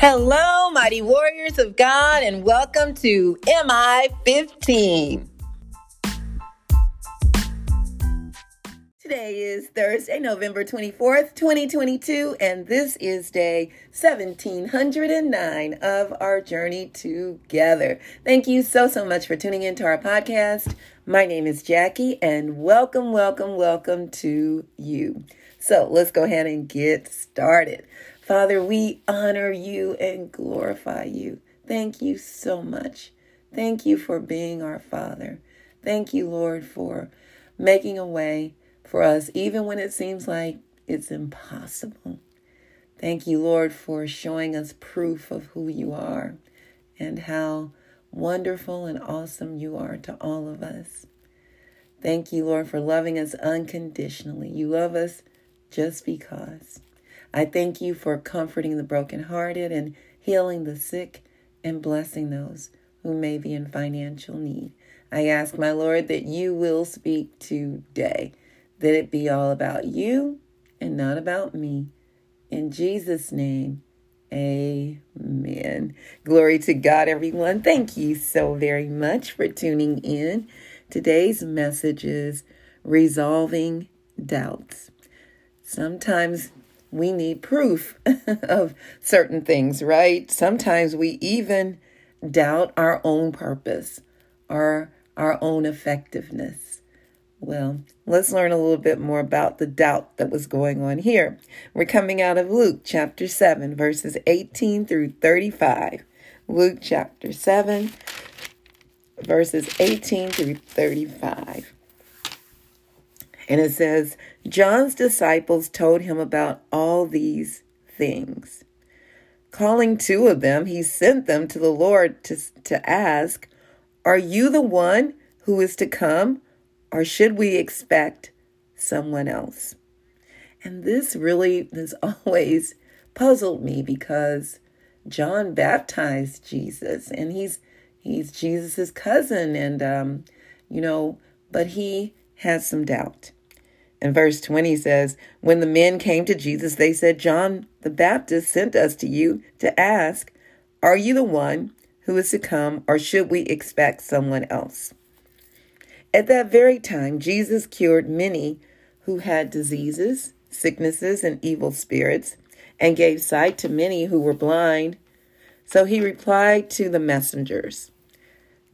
Hello, mighty warriors of God, and welcome to MI 15. Today is Thursday, November 24th, 2022, and this is day 1709 of our journey together. Thank you so, so much for tuning into our podcast. My name is Jackie, and welcome, welcome, welcome to you. So let's go ahead and get started. Father, we honor you and glorify you. Thank you so much. Thank you for being our Father. Thank you, Lord, for making a way for us, even when it seems like it's impossible. Thank you, Lord, for showing us proof of who you are and how wonderful and awesome you are to all of us. Thank you, Lord, for loving us unconditionally. You love us just because. I thank you for comforting the brokenhearted and healing the sick and blessing those who may be in financial need. I ask, my Lord, that you will speak today, that it be all about you and not about me. In Jesus' name, amen. Glory to God, everyone. Thank you so very much for tuning in. Today's message is resolving doubts. Sometimes we need proof of certain things, right? Sometimes we even doubt our own purpose or our own effectiveness. Well, let's learn a little bit more about the doubt that was going on here. We're coming out of Luke chapter 7, verses 18 through 35. Luke chapter 7, verses 18 through 35. And it says, John's disciples told him about all these things. Calling two of them, he sent them to the Lord to, to ask, Are you the one who is to come, or should we expect someone else? And this really has always puzzled me because John baptized Jesus and he's he's Jesus's cousin and um you know but he has some doubt. And verse 20 says, When the men came to Jesus, they said, John the Baptist sent us to you to ask, Are you the one who is to come, or should we expect someone else? At that very time, Jesus cured many who had diseases, sicknesses, and evil spirits, and gave sight to many who were blind. So he replied to the messengers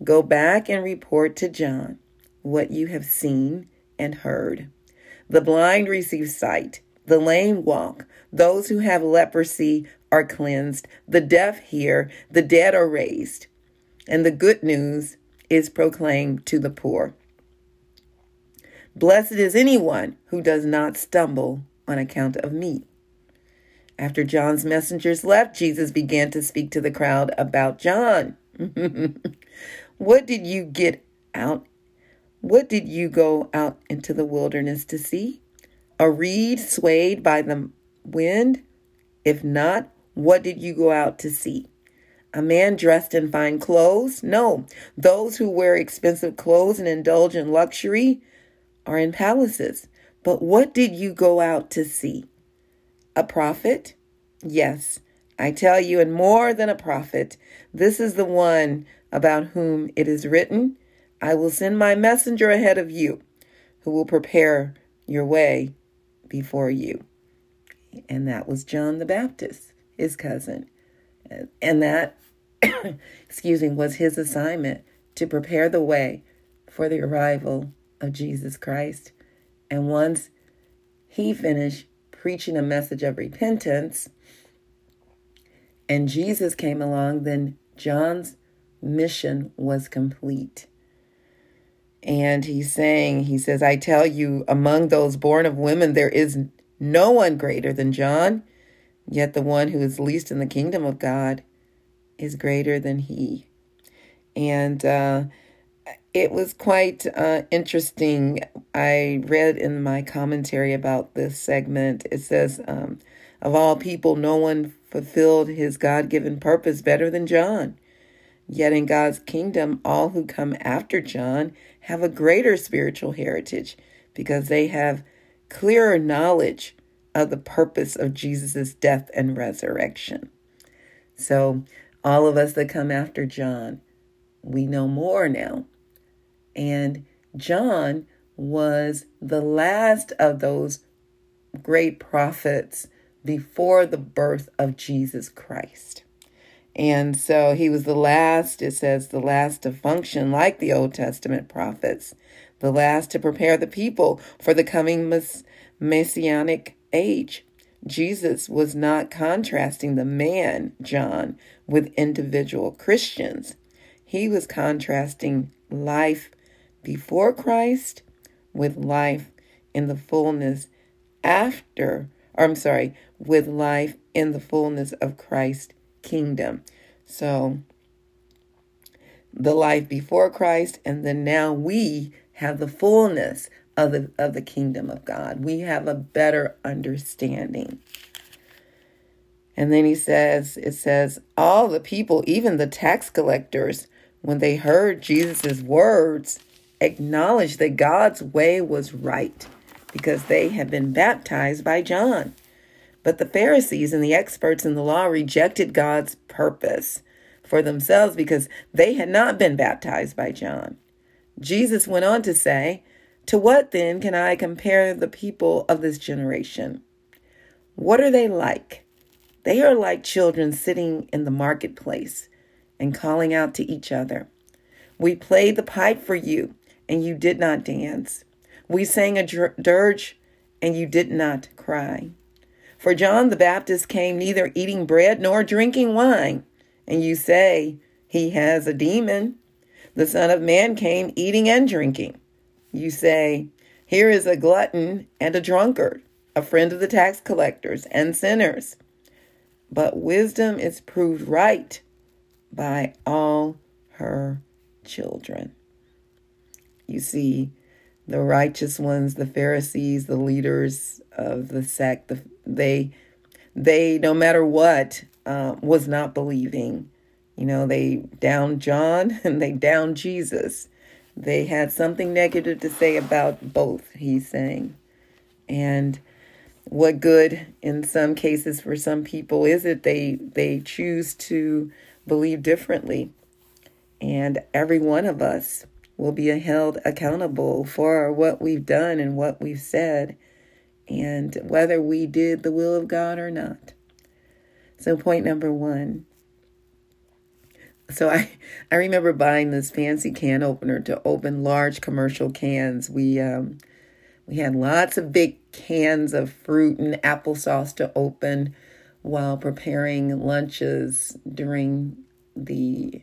Go back and report to John what you have seen and heard. The blind receive sight, the lame walk, those who have leprosy are cleansed, the deaf hear, the dead are raised, and the good news is proclaimed to the poor. Blessed is anyone who does not stumble on account of me. After John's messengers left, Jesus began to speak to the crowd about John. what did you get out what did you go out into the wilderness to see? A reed swayed by the wind? If not, what did you go out to see? A man dressed in fine clothes? No, those who wear expensive clothes and indulge in luxury are in palaces. But what did you go out to see? A prophet? Yes, I tell you, and more than a prophet. This is the one about whom it is written. I will send my messenger ahead of you who will prepare your way before you. And that was John the Baptist, his cousin. And that, excuse me, was his assignment to prepare the way for the arrival of Jesus Christ. And once he finished preaching a message of repentance and Jesus came along, then John's mission was complete. And he's saying, he says, I tell you, among those born of women, there is no one greater than John, yet the one who is least in the kingdom of God is greater than he. And uh, it was quite uh, interesting. I read in my commentary about this segment, it says, um, Of all people, no one fulfilled his God given purpose better than John. Yet in God's kingdom, all who come after John have a greater spiritual heritage because they have clearer knowledge of the purpose of Jesus' death and resurrection. So, all of us that come after John, we know more now. And John was the last of those great prophets before the birth of Jesus Christ. And so he was the last, it says, the last to function like the Old Testament prophets, the last to prepare the people for the coming mess- messianic age. Jesus was not contrasting the man, John, with individual Christians. He was contrasting life before Christ with life in the fullness after, or I'm sorry, with life in the fullness of Christ's kingdom. So, the life before Christ, and then now we have the fullness of the of the kingdom of God. We have a better understanding. And then he says, it says, all the people, even the tax collectors, when they heard Jesus' words, acknowledged that God's way was right because they had been baptized by John. But the Pharisees and the experts in the law rejected God's purpose for themselves because they had not been baptized by John. Jesus went on to say, To what then can I compare the people of this generation? What are they like? They are like children sitting in the marketplace and calling out to each other. We played the pipe for you, and you did not dance. We sang a dirge, and you did not cry. For John the Baptist came neither eating bread nor drinking wine, and you say, He has a demon. The Son of Man came eating and drinking. You say, Here is a glutton and a drunkard, a friend of the tax collectors and sinners but wisdom is proved right by all her children. You see, the righteous ones, the Pharisees, the leaders of the sect, the, they, they, no matter what, uh, was not believing. You know, they downed John and they downed Jesus. They had something negative to say about both, he's saying. And what good in some cases for some people is it they they choose to believe differently and every one of us will be held accountable for what we've done and what we've said and whether we did the will of God or not so point number 1 so I, I remember buying this fancy can opener to open large commercial cans. We um, we had lots of big cans of fruit and applesauce to open while preparing lunches during the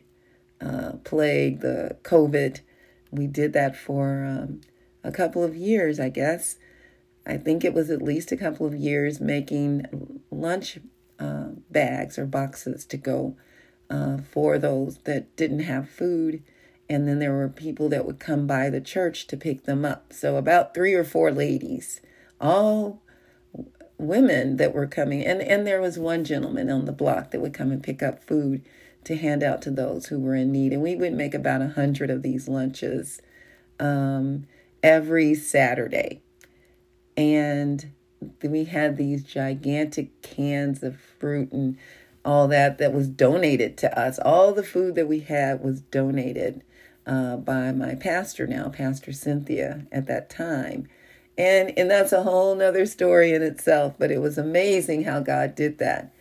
uh, plague, the COVID. We did that for um, a couple of years, I guess. I think it was at least a couple of years making lunch uh, bags or boxes to go uh, for those that didn't have food. And then there were people that would come by the church to pick them up. So about three or four ladies, all women that were coming, and and there was one gentleman on the block that would come and pick up food to hand out to those who were in need, and we would make about a hundred of these lunches um, every Saturday, and we had these gigantic cans of fruit and all that that was donated to us. All the food that we had was donated uh, by my pastor now, Pastor Cynthia, at that time. And, and that's a whole nother story in itself, but it was amazing how God did that.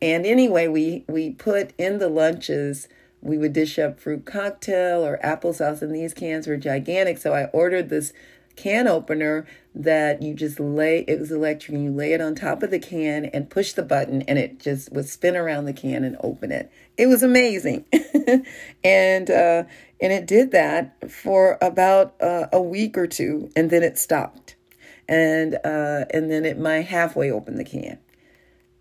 And anyway, we, we put in the lunches, we would dish up fruit cocktail or applesauce, and these cans were gigantic. So I ordered this can opener that you just lay it was electric and you lay it on top of the can and push the button and it just would spin around the can and open it. It was amazing. And uh and it did that for about uh, a week or two and then it stopped. And uh and then it might halfway open the can.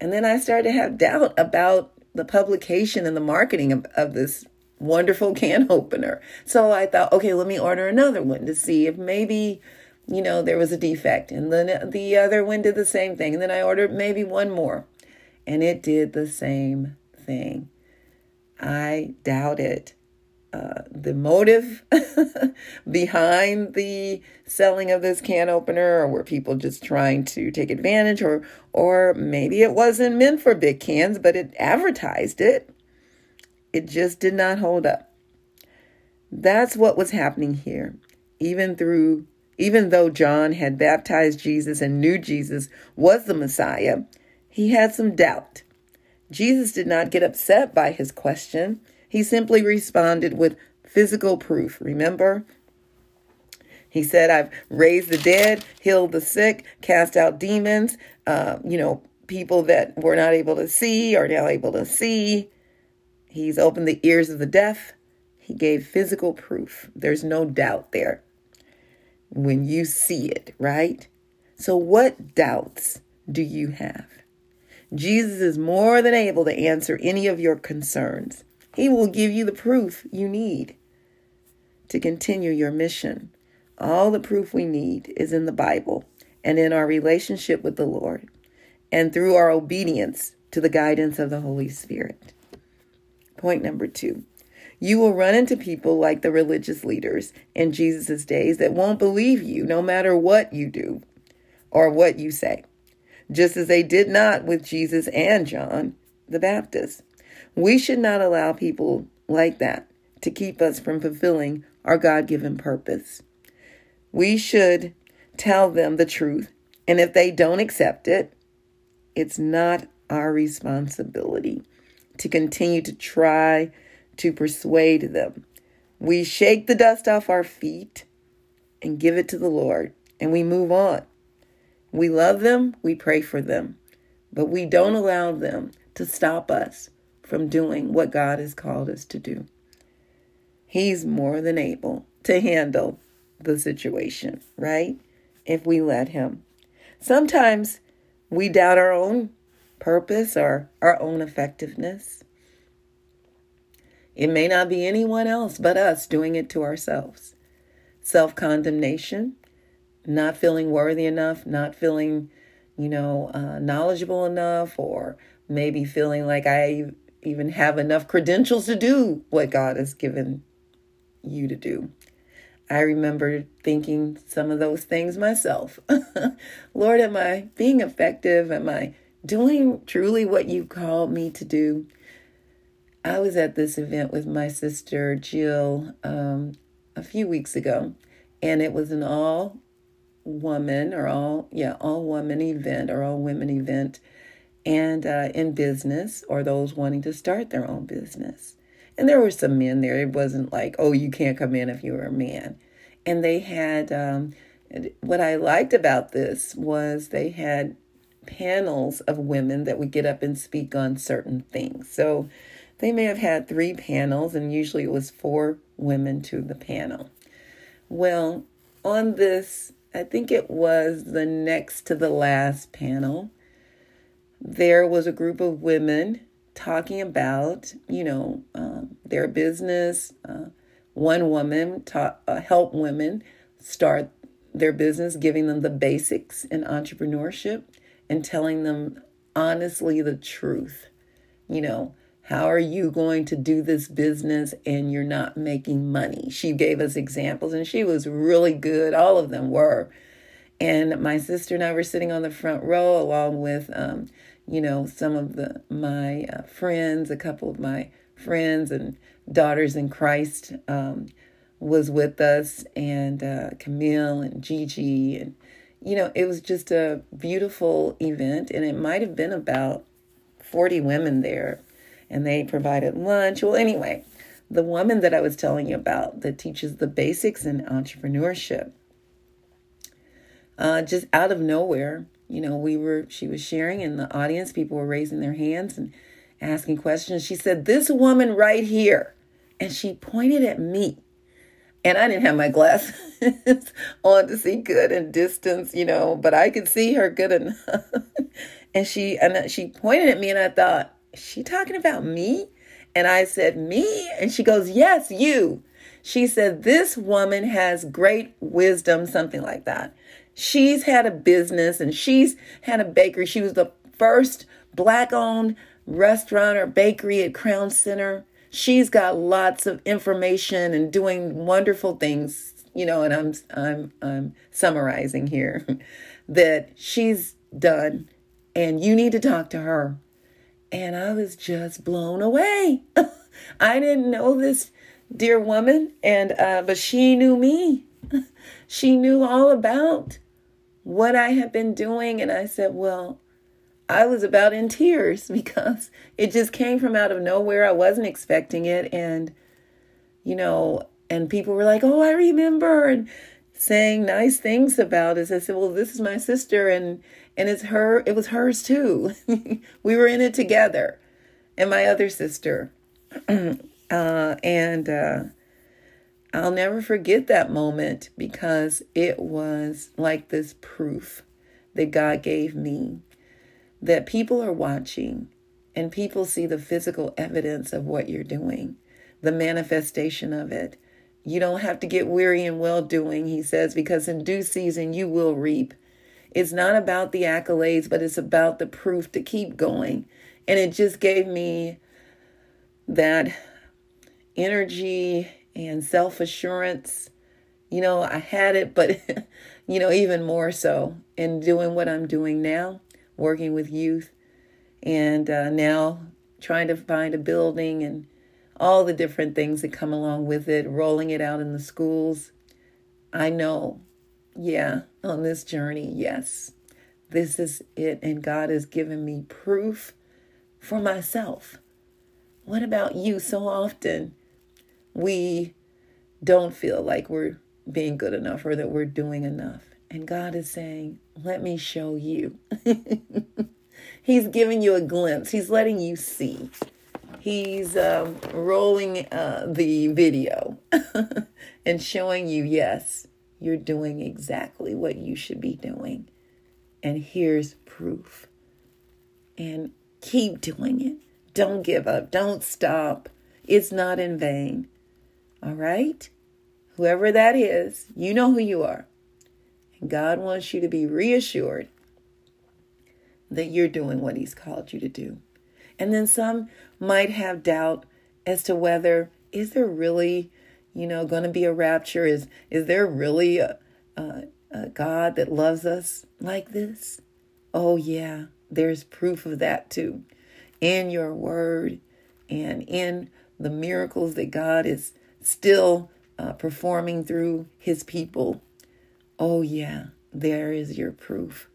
And then i started to have doubt about the publication and the marketing of, of this wonderful can opener. So I thought, okay, let me order another one to see if maybe, you know, there was a defect. And then the other one did the same thing. And then I ordered maybe one more, and it did the same thing. I doubted uh, the motive behind the selling of this can opener, or were people just trying to take advantage, or or maybe it wasn't meant for big cans, but it advertised it. It just did not hold up. That's what was happening here. Even through even though John had baptized Jesus and knew Jesus was the Messiah, he had some doubt. Jesus did not get upset by his question. He simply responded with physical proof. Remember? He said, I've raised the dead, healed the sick, cast out demons. Uh, you know, people that were not able to see are now able to see. He's opened the ears of the deaf. He gave physical proof. There's no doubt there when you see it, right? So, what doubts do you have? Jesus is more than able to answer any of your concerns. He will give you the proof you need to continue your mission. All the proof we need is in the Bible and in our relationship with the Lord and through our obedience to the guidance of the Holy Spirit. Point number two you will run into people like the religious leaders in Jesus' days that won't believe you no matter what you do or what you say, just as they did not with Jesus and John the Baptist. We should not allow people like that to keep us from fulfilling our God given purpose. We should tell them the truth, and if they don't accept it, it's not our responsibility to continue to try to persuade them. We shake the dust off our feet and give it to the Lord, and we move on. We love them, we pray for them, but we don't allow them to stop us from doing what God has called us to do. He's more than able to handle the situation, right? If we let Him. Sometimes we doubt our own purpose or our own effectiveness. It may not be anyone else but us doing it to ourselves. Self condemnation, not feeling worthy enough, not feeling, you know, uh, knowledgeable enough, or maybe feeling like I even have enough credentials to do what God has given you to do. I remember thinking some of those things myself. Lord, am I being effective? Am I doing truly what you called me to do? I was at this event with my sister Jill um, a few weeks ago, and it was an all woman or all, yeah, all woman event or all women event and uh, in business or those wanting to start their own business. And there were some men there. It wasn't like, oh, you can't come in if you're a man. And they had, um, what I liked about this was they had panels of women that would get up and speak on certain things. So they may have had three panels, and usually it was four women to the panel. Well, on this, I think it was the next to the last panel, there was a group of women talking about, you know, um, their business. Uh, one woman taught, uh, helped women start their business, giving them the basics in entrepreneurship and telling them honestly the truth. You know, how are you going to do this business and you're not making money? She gave us examples and she was really good. All of them were. And my sister and I were sitting on the front row along with um, you know, some of the my uh, friends, a couple of my friends and daughters in Christ um, was with us, and uh, Camille and Gigi, and you know, it was just a beautiful event, and it might have been about forty women there, and they provided lunch. Well, anyway, the woman that I was telling you about that teaches the basics in entrepreneurship, uh, just out of nowhere you know, we were, she was sharing in the audience, people were raising their hands and asking questions. She said, This woman right here. And she pointed at me. And I didn't have my glasses on to see good and distance, you know, but I could see her good enough. and she and she pointed at me and I thought, she talking about me? And I said, Me? And she goes, Yes, you. She said, This woman has great wisdom, something like that. She's had a business and she's had a bakery. She was the first black owned restaurant or bakery at Crown Center. She's got lots of information and doing wonderful things, you know, and I'm I'm I'm summarizing here that she's done and you need to talk to her. And I was just blown away. I didn't know this dear woman and uh but she knew me. she knew all about what I had been doing and I said, "Well, I was about in tears because it just came from out of nowhere. I wasn't expecting it. And, you know, and people were like, oh, I remember, and saying nice things about us. I said, well, this is my sister, and and it's her. It was hers too. we were in it together, and my other sister, uh, and uh, I'll never forget that moment because it was like this proof that God gave me that people are watching and people see the physical evidence of what you're doing, the manifestation of it. You don't have to get weary in well doing, he says, because in due season you will reap. It's not about the accolades, but it's about the proof to keep going. And it just gave me that energy and self assurance. You know, I had it, but, you know, even more so in doing what I'm doing now working with youth, and uh, now trying to find a building and all the different things that come along with it, rolling it out in the schools. I know, yeah, on this journey, yes, this is it. And God has given me proof for myself. What about you? So often we don't feel like we're being good enough or that we're doing enough. And God is saying, Let me show you. He's giving you a glimpse, He's letting you see. He's um, rolling uh, the video and showing you, yes, you're doing exactly what you should be doing. And here's proof. And keep doing it. Don't give up. Don't stop. It's not in vain. All right? Whoever that is, you know who you are. God wants you to be reassured that you're doing what He's called you to do. And then some might have doubt as to whether is there really, you know, going to be a rapture? Is is there really a, a, a God that loves us like this? Oh yeah, there's proof of that too, in your Word and in the miracles that God is still uh, performing through His people Oh, yeah, there is your proof.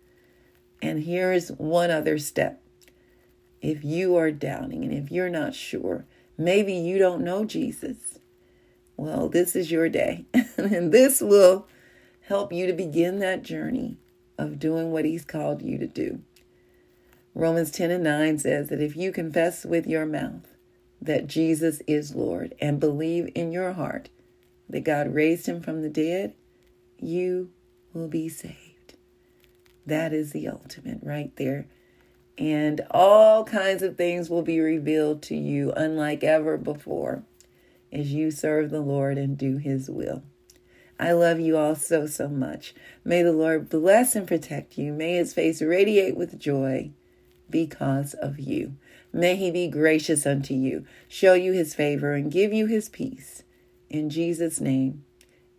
And here's one other step. If you are doubting and if you're not sure, maybe you don't know Jesus. Well, this is your day. and this will help you to begin that journey of doing what He's called you to do. Romans 10 and 9 says that if you confess with your mouth that Jesus is Lord and believe in your heart that God raised him from the dead, you will be saved. That is the ultimate right there. And all kinds of things will be revealed to you, unlike ever before, as you serve the Lord and do His will. I love you all so, so much. May the Lord bless and protect you. May His face radiate with joy because of you. May He be gracious unto you, show you His favor, and give you His peace. In Jesus' name,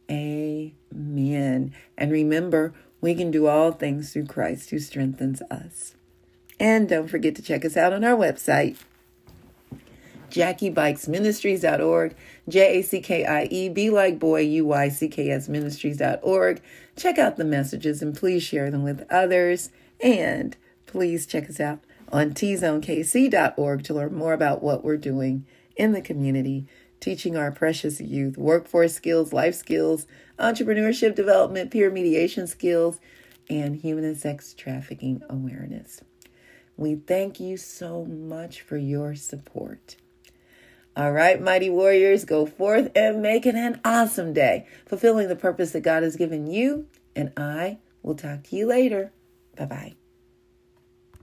Amen. And remember, we can do all things through Christ who strengthens us. And don't forget to check us out on our website, JackieBuycksMinistries.org, J A C K I E, B like boy, U Y C K S Ministries.org. Check out the messages and please share them with others. And please check us out on tzonekc.org to learn more about what we're doing in the community teaching our precious youth workforce skills, life skills, entrepreneurship development, peer mediation skills, and human and sex trafficking awareness. We thank you so much for your support. All right, mighty warriors, go forth and make it an awesome day, fulfilling the purpose that God has given you. And I will talk to you later. Bye bye.